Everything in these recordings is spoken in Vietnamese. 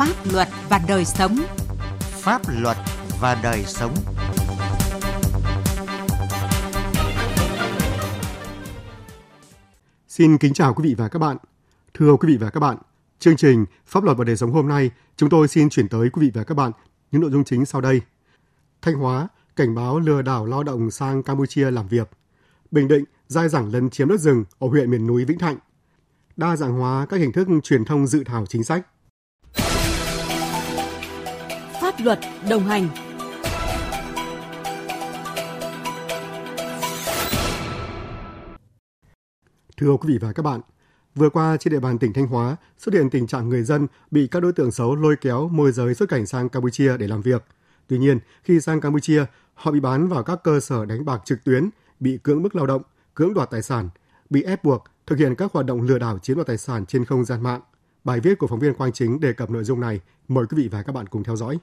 pháp luật và đời sống. Pháp luật và đời sống. Xin kính chào quý vị và các bạn. Thưa quý vị và các bạn, chương trình Pháp luật và đời sống hôm nay, chúng tôi xin chuyển tới quý vị và các bạn những nội dung chính sau đây. Thanh Hóa cảnh báo lừa đảo lao động sang Campuchia làm việc. Bình Định dai dẳng lấn chiếm đất rừng ở huyện miền núi Vĩnh Thạnh. Đa dạng hóa các hình thức truyền thông dự thảo chính sách. Pháp luật đồng hành Thưa quý vị và các bạn, vừa qua trên địa bàn tỉnh Thanh Hóa xuất hiện tình trạng người dân bị các đối tượng xấu lôi kéo môi giới xuất cảnh sang Campuchia để làm việc. Tuy nhiên, khi sang Campuchia, họ bị bán vào các cơ sở đánh bạc trực tuyến, bị cưỡng bức lao động, cưỡng đoạt tài sản, bị ép buộc thực hiện các hoạt động lừa đảo chiếm đoạt tài sản trên không gian mạng. Bài viết của phóng viên Quang Chính đề cập nội dung này. Mời quý vị và các bạn cùng theo dõi.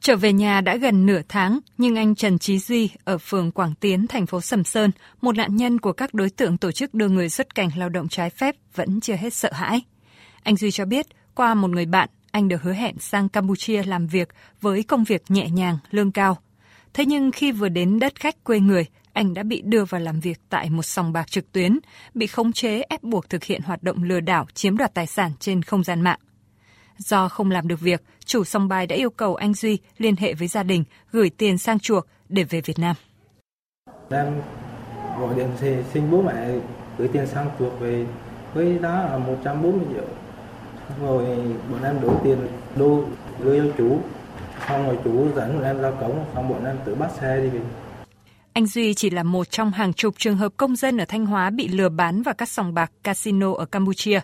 Trở về nhà đã gần nửa tháng, nhưng anh Trần Trí Duy ở phường Quảng Tiến, thành phố Sầm Sơn, một nạn nhân của các đối tượng tổ chức đưa người xuất cảnh lao động trái phép vẫn chưa hết sợ hãi. Anh Duy cho biết, qua một người bạn, anh được hứa hẹn sang Campuchia làm việc với công việc nhẹ nhàng, lương cao. Thế nhưng khi vừa đến đất khách quê người, anh đã bị đưa vào làm việc tại một sòng bạc trực tuyến, bị khống chế ép buộc thực hiện hoạt động lừa đảo chiếm đoạt tài sản trên không gian mạng. Do không làm được việc, chủ sòng bài đã yêu cầu anh Duy liên hệ với gia đình gửi tiền sang chuộc để về Việt Nam. Em gọi điện thì xin bố mẹ gửi tiền sang chuộc về với giá là 140 triệu. Rồi bọn em đổi tiền đô gửi cho chủ. Xong rồi chủ dẫn bọn em ra cổng, xong bọn em tự bắt xe đi về. Anh Duy chỉ là một trong hàng chục trường hợp công dân ở Thanh Hóa bị lừa bán vào các sòng bạc casino ở Campuchia.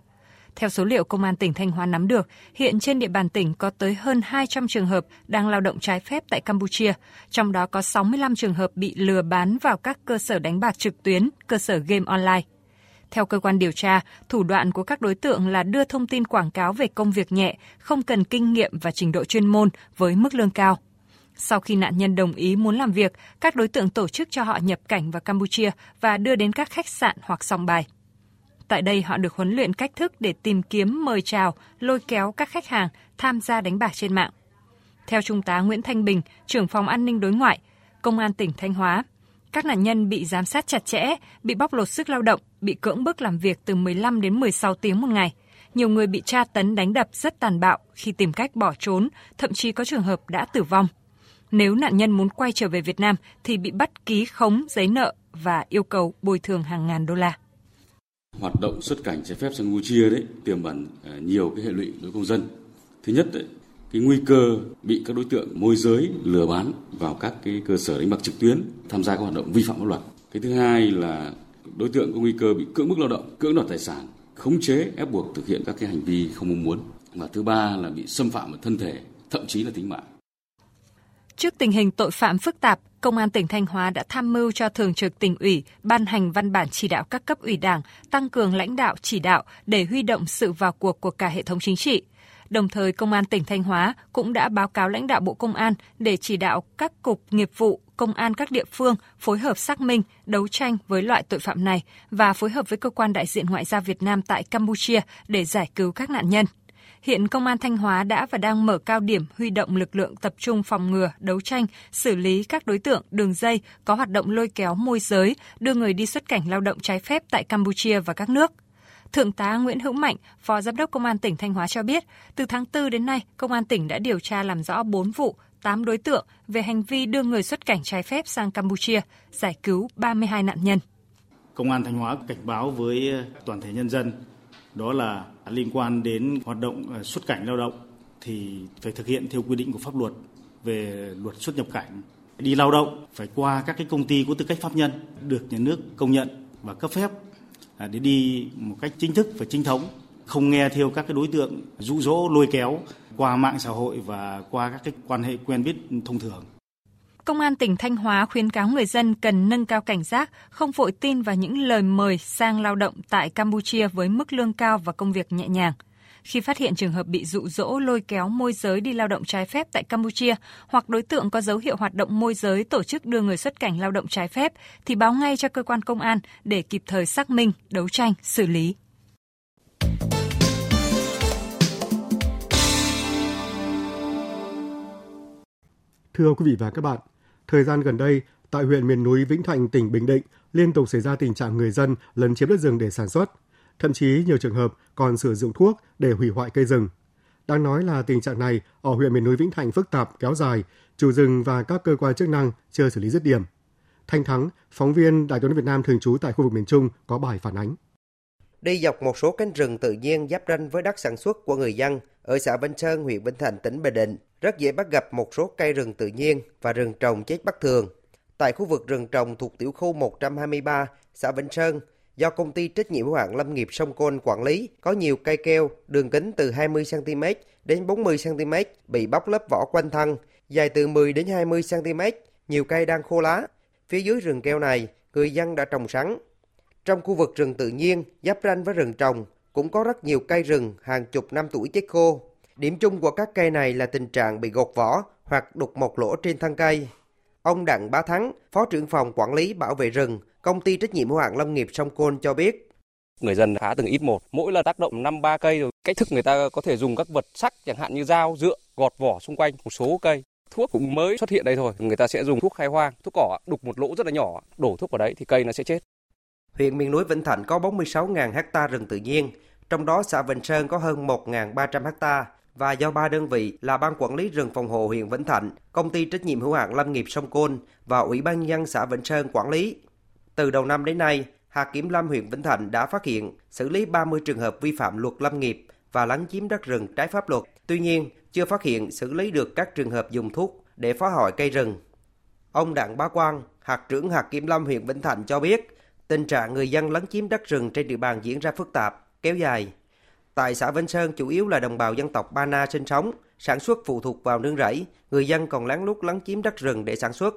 Theo số liệu Công an tỉnh Thanh Hóa nắm được, hiện trên địa bàn tỉnh có tới hơn 200 trường hợp đang lao động trái phép tại Campuchia, trong đó có 65 trường hợp bị lừa bán vào các cơ sở đánh bạc trực tuyến, cơ sở game online. Theo cơ quan điều tra, thủ đoạn của các đối tượng là đưa thông tin quảng cáo về công việc nhẹ, không cần kinh nghiệm và trình độ chuyên môn với mức lương cao. Sau khi nạn nhân đồng ý muốn làm việc, các đối tượng tổ chức cho họ nhập cảnh vào Campuchia và đưa đến các khách sạn hoặc sòng bài. Tại đây họ được huấn luyện cách thức để tìm kiếm mời chào, lôi kéo các khách hàng tham gia đánh bạc trên mạng. Theo Trung tá Nguyễn Thanh Bình, trưởng phòng an ninh đối ngoại, Công an tỉnh Thanh Hóa, các nạn nhân bị giám sát chặt chẽ, bị bóc lột sức lao động, bị cưỡng bức làm việc từ 15 đến 16 tiếng một ngày. Nhiều người bị tra tấn đánh đập rất tàn bạo khi tìm cách bỏ trốn, thậm chí có trường hợp đã tử vong. Nếu nạn nhân muốn quay trở về Việt Nam thì bị bắt ký khống giấy nợ và yêu cầu bồi thường hàng ngàn đô la. Hoạt động xuất cảnh trái phép sang Campuchia đấy tiềm ẩn à, nhiều cái hệ lụy đối công dân. Thứ nhất đấy, cái nguy cơ bị các đối tượng môi giới lừa bán vào các cái cơ sở đánh bạc trực tuyến tham gia các hoạt động vi phạm pháp luật. Cái thứ hai là đối tượng có nguy cơ bị cưỡng bức lao động, cưỡng đoạt tài sản, khống chế ép buộc thực hiện các cái hành vi không mong muốn. Và thứ ba là bị xâm phạm vào thân thể, thậm chí là tính mạng. Trước tình hình tội phạm phức tạp, Công an tỉnh Thanh Hóa đã tham mưu cho Thường trực tỉnh ủy ban hành văn bản chỉ đạo các cấp ủy Đảng tăng cường lãnh đạo chỉ đạo để huy động sự vào cuộc của cả hệ thống chính trị. Đồng thời, Công an tỉnh Thanh Hóa cũng đã báo cáo lãnh đạo Bộ Công an để chỉ đạo các cục nghiệp vụ, công an các địa phương phối hợp xác minh, đấu tranh với loại tội phạm này và phối hợp với cơ quan đại diện ngoại giao Việt Nam tại Campuchia để giải cứu các nạn nhân. Hiện Công an Thanh Hóa đã và đang mở cao điểm huy động lực lượng tập trung phòng ngừa, đấu tranh, xử lý các đối tượng đường dây có hoạt động lôi kéo môi giới, đưa người đi xuất cảnh lao động trái phép tại Campuchia và các nước. Thượng tá Nguyễn Hữu Mạnh, Phó Giám đốc Công an tỉnh Thanh Hóa cho biết, từ tháng 4 đến nay, Công an tỉnh đã điều tra làm rõ 4 vụ, 8 đối tượng về hành vi đưa người xuất cảnh trái phép sang Campuchia, giải cứu 32 nạn nhân. Công an Thanh Hóa cảnh báo với toàn thể nhân dân đó là liên quan đến hoạt động ờ, xuất cảnh lao động thì phải thực hiện theo quy định của pháp luật về luật xuất nhập cảnh. Đi lao động phải qua các cái công ty có tư cách pháp nhân được nhà nước công nhận và cấp phép à, để đi một cách chính thức và chính thống, không nghe theo các cái đối tượng dụ dỗ lôi kéo qua mạng xã hội và qua các cái quan hệ quen biết thông thường. Công an tỉnh Thanh Hóa khuyến cáo người dân cần nâng cao cảnh giác, không vội tin vào những lời mời sang lao động tại Campuchia với mức lương cao và công việc nhẹ nhàng. Khi phát hiện trường hợp bị dụ dỗ lôi kéo môi giới đi lao động trái phép tại Campuchia hoặc đối tượng có dấu hiệu hoạt động môi giới tổ chức đưa người xuất cảnh lao động trái phép thì báo ngay cho cơ quan công an để kịp thời xác minh, đấu tranh, xử lý. Thưa quý vị và các bạn, thời gian gần đây, tại huyện miền núi Vĩnh Thạnh, tỉnh Bình Định, liên tục xảy ra tình trạng người dân lấn chiếm đất rừng để sản xuất. Thậm chí nhiều trường hợp còn sử dụng thuốc để hủy hoại cây rừng. Đang nói là tình trạng này ở huyện miền núi Vĩnh Thạnh phức tạp, kéo dài, chủ rừng và các cơ quan chức năng chưa xử lý dứt điểm. Thanh Thắng, phóng viên Đài tiếng Việt Nam thường trú tại khu vực miền Trung có bài phản ánh. Đi dọc một số cánh rừng tự nhiên giáp ranh với đất sản xuất của người dân ở xã Vinh Sơn, huyện Vĩnh Thạnh, tỉnh Bình Định, rất dễ bắt gặp một số cây rừng tự nhiên và rừng trồng chết bất thường. Tại khu vực rừng trồng thuộc tiểu khu 123, xã Vĩnh Sơn, do công ty trách nhiệm hữu hạn lâm nghiệp sông Côn quản lý, có nhiều cây keo đường kính từ 20 cm đến 40 cm bị bóc lớp vỏ quanh thân, dài từ 10 đến 20 cm, nhiều cây đang khô lá. Phía dưới rừng keo này, người dân đã trồng sắn. Trong khu vực rừng tự nhiên giáp ranh với rừng trồng cũng có rất nhiều cây rừng hàng chục năm tuổi chết khô. Điểm chung của các cây này là tình trạng bị gột vỏ hoặc đục một lỗ trên thân cây. Ông Đặng Bá Thắng, Phó trưởng phòng quản lý bảo vệ rừng, công ty trách nhiệm hữu hạn lâm nghiệp sông Côn cho biết. Người dân phá từng ít một, mỗi là tác động 5 3 cây rồi. Cách thức người ta có thể dùng các vật sắc chẳng hạn như dao, dựa, gọt vỏ xung quanh một số cây. Thuốc cũng mới xuất hiện đây thôi, người ta sẽ dùng thuốc khai hoang, thuốc cỏ đục một lỗ rất là nhỏ, đổ thuốc vào đấy thì cây nó sẽ chết. Huyện miền núi Vĩnh Thạnh có 46.000 ha rừng tự nhiên, trong đó xã Vĩnh Sơn có hơn 1.300 ha và do ba đơn vị là Ban Quản lý rừng phòng hộ huyện Vĩnh Thạnh, Công ty trách nhiệm hữu hạn Lâm nghiệp sông Côn và Ủy ban nhân dân xã Vĩnh Sơn quản lý. Từ đầu năm đến nay, hạt kiểm lâm huyện Vĩnh Thạnh đã phát hiện xử lý 30 trường hợp vi phạm luật lâm nghiệp và lấn chiếm đất rừng trái pháp luật. Tuy nhiên, chưa phát hiện xử lý được các trường hợp dùng thuốc để phá hoại cây rừng. Ông Đặng Bá Quang, hạt trưởng hạt kiểm lâm huyện Vĩnh Thạnh cho biết, tình trạng người dân lấn chiếm đất rừng trên địa bàn diễn ra phức tạp, kéo dài. Tại xã Vinh Sơn chủ yếu là đồng bào dân tộc Ba Na sinh sống, sản xuất phụ thuộc vào nương rẫy, người dân còn lén lút lấn chiếm đất rừng để sản xuất.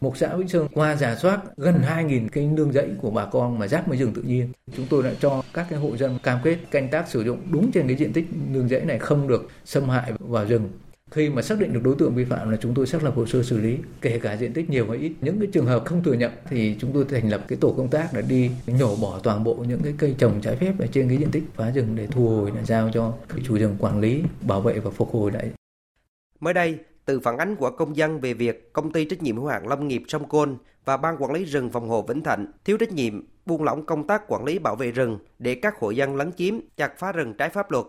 Một xã Vĩnh Sơn qua giả soát gần 2.000 cây nương rẫy của bà con mà giáp với rừng tự nhiên. Chúng tôi đã cho các cái hộ dân cam kết canh tác sử dụng đúng trên cái diện tích nương rẫy này không được xâm hại vào rừng. Khi mà xác định được đối tượng vi phạm là chúng tôi xác lập hồ sơ xử lý, kể cả diện tích nhiều hay ít. Những cái trường hợp không thừa nhận thì chúng tôi thành lập cái tổ công tác là đi nhổ bỏ toàn bộ những cái cây trồng trái phép ở trên cái diện tích phá rừng để thu hồi là giao cho chủ rừng quản lý, bảo vệ và phục hồi lại. Mới đây, từ phản ánh của công dân về việc công ty trách nhiệm hữu hạn lâm nghiệp sông Côn và ban quản lý rừng phòng hộ Vĩnh Thạnh thiếu trách nhiệm buông lỏng công tác quản lý bảo vệ rừng để các hộ dân lấn chiếm, chặt phá rừng trái pháp luật.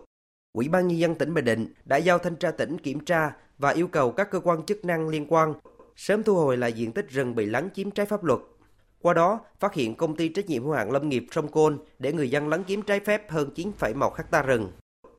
Ủy ban nhân dân tỉnh Bình Định đã giao thanh tra tỉnh kiểm tra và yêu cầu các cơ quan chức năng liên quan sớm thu hồi lại diện tích rừng bị lấn chiếm trái pháp luật. Qua đó, phát hiện công ty trách nhiệm hữu hạn lâm nghiệp sông Côn để người dân lấn chiếm trái phép hơn 9,1 ha rừng.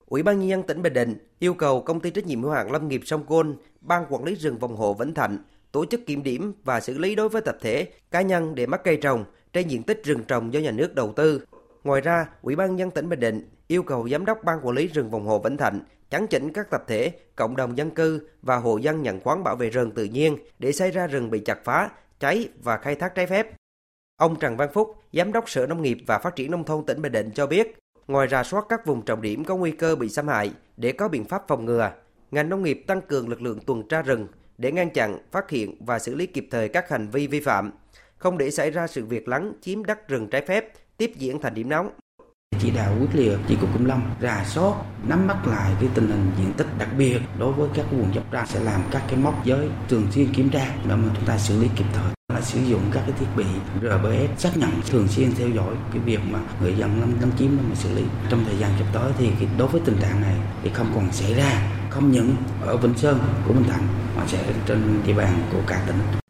Ủy ban nhân dân tỉnh Bình Định yêu cầu công ty trách nhiệm hữu hạn lâm nghiệp sông Côn, ban quản lý rừng phòng hộ Vĩnh Thạnh tổ chức kiểm điểm và xử lý đối với tập thể, cá nhân để mắc cây trồng trên diện tích rừng trồng do nhà nước đầu tư. Ngoài ra, Ủy ban dân tỉnh Bình Định yêu cầu giám đốc ban quản lý rừng phòng hộ Vĩnh Thạnh chấn chỉnh các tập thể, cộng đồng dân cư và hộ dân nhận khoán bảo vệ rừng tự nhiên để xảy ra rừng bị chặt phá, cháy và khai thác trái phép. Ông Trần Văn Phúc, Giám đốc Sở Nông nghiệp và Phát triển Nông thôn tỉnh Bình Định cho biết, ngoài rà soát các vùng trọng điểm có nguy cơ bị xâm hại để có biện pháp phòng ngừa, ngành nông nghiệp tăng cường lực lượng tuần tra rừng để ngăn chặn, phát hiện và xử lý kịp thời các hành vi vi phạm, không để xảy ra sự việc lấn chiếm đất rừng trái phép tiếp diễn thành điểm nóng. Chỉ đạo quyết liệt, chỉ cục kiểm lâm rà soát, nắm bắt lại cái tình hình diện tích đặc biệt đối với các vùng giáp ra sẽ làm các cái mốc giới thường xuyên kiểm tra để mà chúng ta xử lý kịp thời. Là sử dụng các cái thiết bị RBS xác nhận thường xuyên theo dõi cái việc mà người dân lâm lấn chiếm để mà xử lý. Trong thời gian sắp tới thì đối với tình trạng này thì không còn xảy ra, không những ở Vĩnh Sơn, của Bình Thạnh, mà sẽ trên địa bàn của cả tỉnh.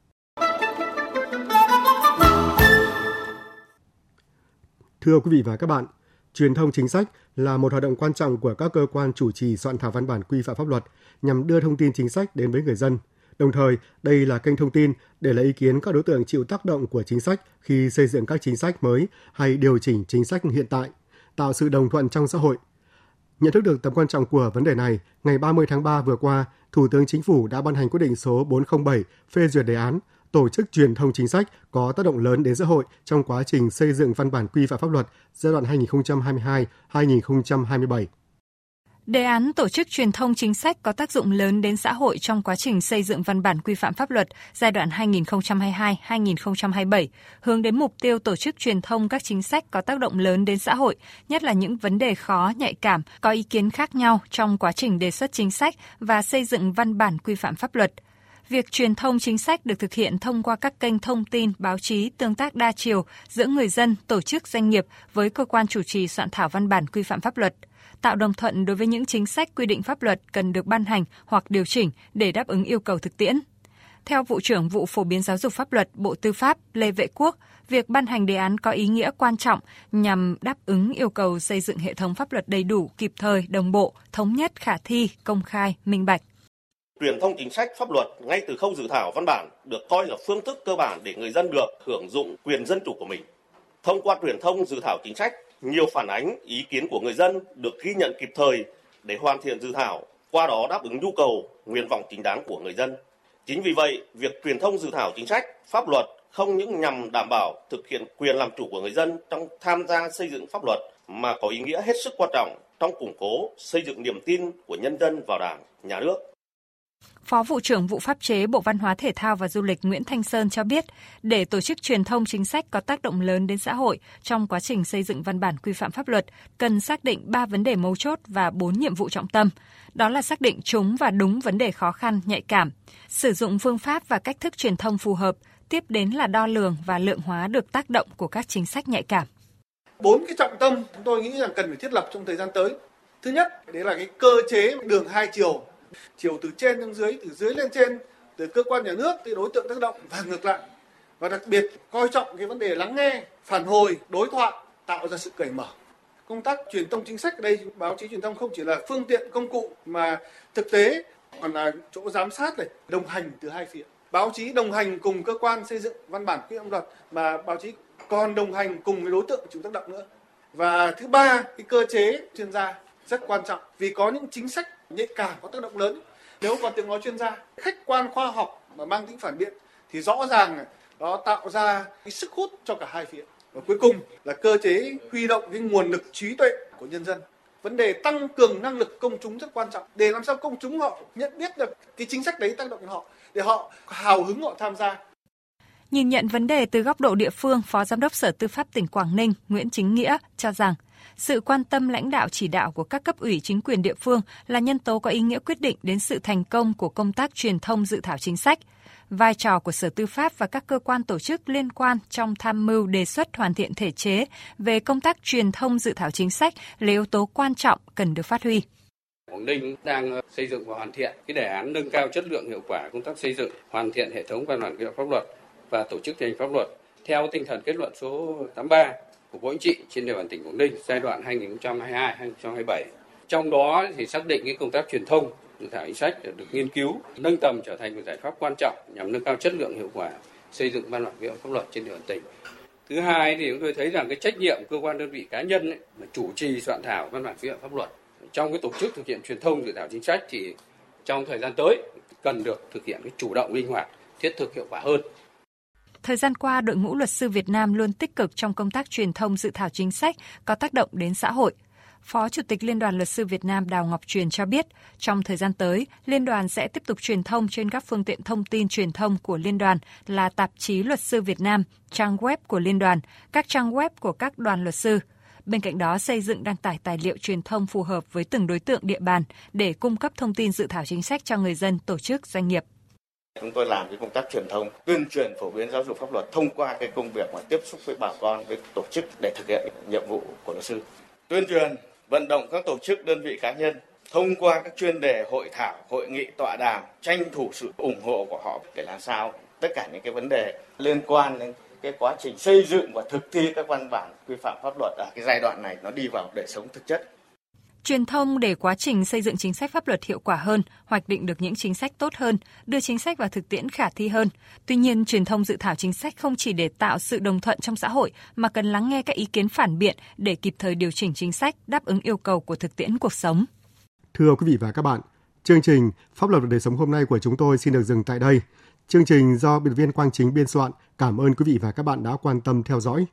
Thưa quý vị và các bạn, Truyền thông chính sách là một hoạt động quan trọng của các cơ quan chủ trì soạn thảo văn bản quy phạm pháp luật nhằm đưa thông tin chính sách đến với người dân. Đồng thời, đây là kênh thông tin để lấy ý kiến các đối tượng chịu tác động của chính sách khi xây dựng các chính sách mới hay điều chỉnh chính sách hiện tại, tạo sự đồng thuận trong xã hội. Nhận thức được tầm quan trọng của vấn đề này, ngày 30 tháng 3 vừa qua, Thủ tướng Chính phủ đã ban hành quyết định số 407 phê duyệt đề án tổ chức truyền thông chính sách có tác động lớn đến xã hội trong quá trình xây dựng văn bản quy phạm pháp luật giai đoạn 2022-2027. Đề án tổ chức truyền thông chính sách có tác dụng lớn đến xã hội trong quá trình xây dựng văn bản quy phạm pháp luật giai đoạn 2022-2027, hướng đến mục tiêu tổ chức truyền thông các chính sách có tác động lớn đến xã hội, nhất là những vấn đề khó, nhạy cảm, có ý kiến khác nhau trong quá trình đề xuất chính sách và xây dựng văn bản quy phạm pháp luật – Việc truyền thông chính sách được thực hiện thông qua các kênh thông tin, báo chí, tương tác đa chiều giữa người dân, tổ chức, doanh nghiệp với cơ quan chủ trì soạn thảo văn bản quy phạm pháp luật, tạo đồng thuận đối với những chính sách quy định pháp luật cần được ban hành hoặc điều chỉnh để đáp ứng yêu cầu thực tiễn. Theo vụ trưởng vụ phổ biến giáo dục pháp luật Bộ Tư pháp Lê Vệ Quốc, việc ban hành đề án có ý nghĩa quan trọng nhằm đáp ứng yêu cầu xây dựng hệ thống pháp luật đầy đủ, kịp thời, đồng bộ, thống nhất, khả thi, công khai, minh bạch. Truyền thông chính sách pháp luật ngay từ khâu dự thảo văn bản được coi là phương thức cơ bản để người dân được hưởng dụng quyền dân chủ của mình. Thông qua truyền thông dự thảo chính sách, nhiều phản ánh ý kiến của người dân được ghi nhận kịp thời để hoàn thiện dự thảo, qua đó đáp ứng nhu cầu, nguyện vọng chính đáng của người dân. Chính vì vậy, việc truyền thông dự thảo chính sách, pháp luật không những nhằm đảm bảo thực hiện quyền làm chủ của người dân trong tham gia xây dựng pháp luật mà có ý nghĩa hết sức quan trọng trong củng cố xây dựng niềm tin của nhân dân vào Đảng, nhà nước. Phó vụ trưởng vụ pháp chế Bộ Văn hóa Thể thao và Du lịch Nguyễn Thanh Sơn cho biết, để tổ chức truyền thông chính sách có tác động lớn đến xã hội trong quá trình xây dựng văn bản quy phạm pháp luật, cần xác định 3 vấn đề mấu chốt và 4 nhiệm vụ trọng tâm. Đó là xác định chúng và đúng vấn đề khó khăn, nhạy cảm, sử dụng phương pháp và cách thức truyền thông phù hợp, tiếp đến là đo lường và lượng hóa được tác động của các chính sách nhạy cảm. Bốn cái trọng tâm chúng tôi nghĩ rằng cần phải thiết lập trong thời gian tới. Thứ nhất, đấy là cái cơ chế đường hai chiều chiều từ trên xuống dưới, từ dưới lên trên, từ cơ quan nhà nước tới đối tượng tác động và ngược lại. Và đặc biệt, coi trọng cái vấn đề lắng nghe, phản hồi, đối thoại, tạo ra sự cởi mở. Công tác truyền thông chính sách ở đây, báo chí truyền thông không chỉ là phương tiện, công cụ, mà thực tế còn là chỗ giám sát này, đồng hành từ hai phía. Báo chí đồng hành cùng cơ quan xây dựng văn bản quy phạm luật, mà báo chí còn đồng hành cùng với đối tượng chịu tác động nữa. Và thứ ba, cái cơ chế chuyên gia rất quan trọng. Vì có những chính sách nhạy cảm có tác động lớn. Nếu có tiếng nói chuyên gia khách quan khoa học mà mang tính phản biện thì rõ ràng nó tạo ra cái sức hút cho cả hai phía. Và cuối cùng là cơ chế huy động cái nguồn lực trí tuệ của nhân dân. Vấn đề tăng cường năng lực công chúng rất quan trọng. Để làm sao công chúng họ nhận biết được cái chính sách đấy tác động đến họ để họ hào hứng họ tham gia. Nhìn nhận vấn đề từ góc độ địa phương, Phó Giám đốc Sở Tư pháp tỉnh Quảng Ninh Nguyễn Chính Nghĩa cho rằng sự quan tâm lãnh đạo chỉ đạo của các cấp ủy chính quyền địa phương là nhân tố có ý nghĩa quyết định đến sự thành công của công tác truyền thông dự thảo chính sách. Vai trò của Sở Tư pháp và các cơ quan tổ chức liên quan trong tham mưu đề xuất hoàn thiện thể chế về công tác truyền thông dự thảo chính sách là yếu tố quan trọng cần được phát huy. Quảng Ninh đang ờ, xây dựng và hoàn thiện cái đề án nâng cao chất lượng hiệu quả công tác xây dựng, hoàn thiện hệ thống văn bản quy phạm pháp luật và tổ chức thi hành pháp luật theo tinh thần kết luận số 83 của Bộ Chính trị trên địa bàn tỉnh Quảng Ninh giai đoạn 2022-2027. Trong đó thì xác định cái công tác truyền thông dự thảo chính sách được nghiên cứu, nâng tầm trở thành một giải pháp quan trọng nhằm nâng cao chất lượng hiệu quả xây dựng văn bản quy phạm pháp luật trên địa bàn tỉnh. Thứ hai thì chúng tôi thấy rằng cái trách nhiệm cơ quan đơn vị cá nhân ấy, mà chủ trì soạn thảo văn bản quy phạm pháp luật trong cái tổ chức thực hiện truyền thông dự thảo chính sách thì trong thời gian tới cần được thực hiện cái chủ động linh hoạt, thiết thực hiệu quả hơn. Thời gian qua, đội ngũ luật sư Việt Nam luôn tích cực trong công tác truyền thông dự thảo chính sách có tác động đến xã hội. Phó Chủ tịch Liên đoàn Luật sư Việt Nam Đào Ngọc Truyền cho biết, trong thời gian tới, Liên đoàn sẽ tiếp tục truyền thông trên các phương tiện thông tin truyền thông của Liên đoàn là tạp chí Luật sư Việt Nam, trang web của Liên đoàn, các trang web của các đoàn luật sư. Bên cạnh đó, xây dựng đăng tải tài liệu truyền thông phù hợp với từng đối tượng địa bàn để cung cấp thông tin dự thảo chính sách cho người dân, tổ chức, doanh nghiệp. Chúng tôi làm cái công tác truyền thông, tuyên truyền phổ biến giáo dục pháp luật thông qua cái công việc mà tiếp xúc với bà con, với tổ chức để thực hiện nhiệm vụ của luật sư. Tuyên truyền, vận động các tổ chức, đơn vị cá nhân thông qua các chuyên đề hội thảo, hội nghị tọa đàm, tranh thủ sự ủng hộ của họ để làm sao tất cả những cái vấn đề liên quan đến cái quá trình xây dựng và thực thi các văn bản quy phạm pháp luật ở cái giai đoạn này nó đi vào đời sống thực chất truyền thông để quá trình xây dựng chính sách pháp luật hiệu quả hơn, hoạch định được những chính sách tốt hơn, đưa chính sách vào thực tiễn khả thi hơn. Tuy nhiên, truyền thông dự thảo chính sách không chỉ để tạo sự đồng thuận trong xã hội mà cần lắng nghe các ý kiến phản biện để kịp thời điều chỉnh chính sách đáp ứng yêu cầu của thực tiễn cuộc sống. Thưa quý vị và các bạn, chương trình Pháp luật và đời sống hôm nay của chúng tôi xin được dừng tại đây. Chương trình do biên viên Quang Chính biên soạn. Cảm ơn quý vị và các bạn đã quan tâm theo dõi.